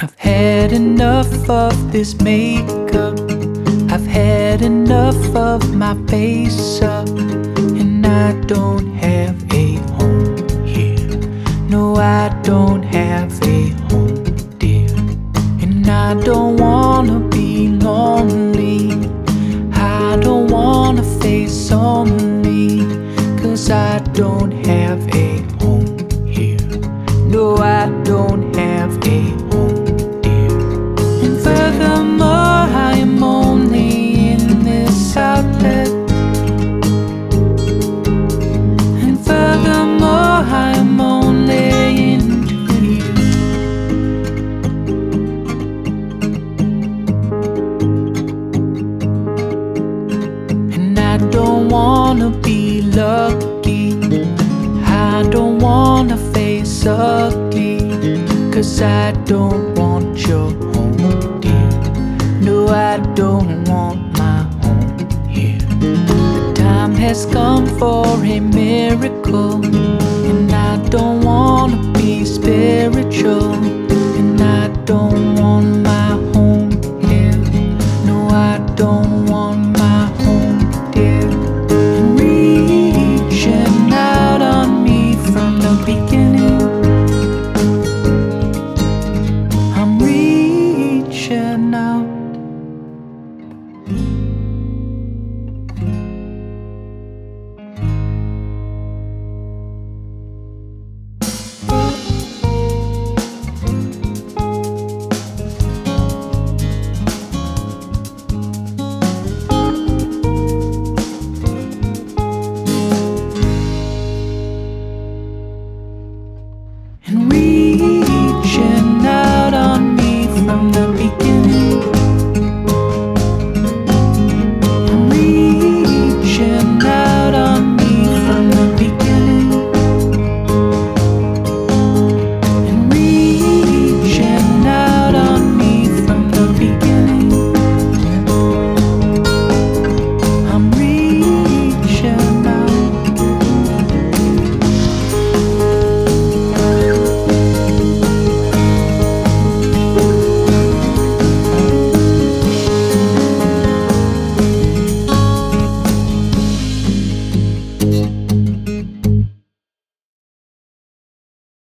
I've had enough of this makeup. I've had enough of my face up. And I don't have a home here. No, I don't have a home, dear. And I don't wanna be lonely. I don't wanna face only. Cause I don't have wanna be lucky. I don't wanna face ugly. Cause I don't want your home, dear. No, I don't want my home here. The time has come for a miracle. And I don't wanna be spiritual.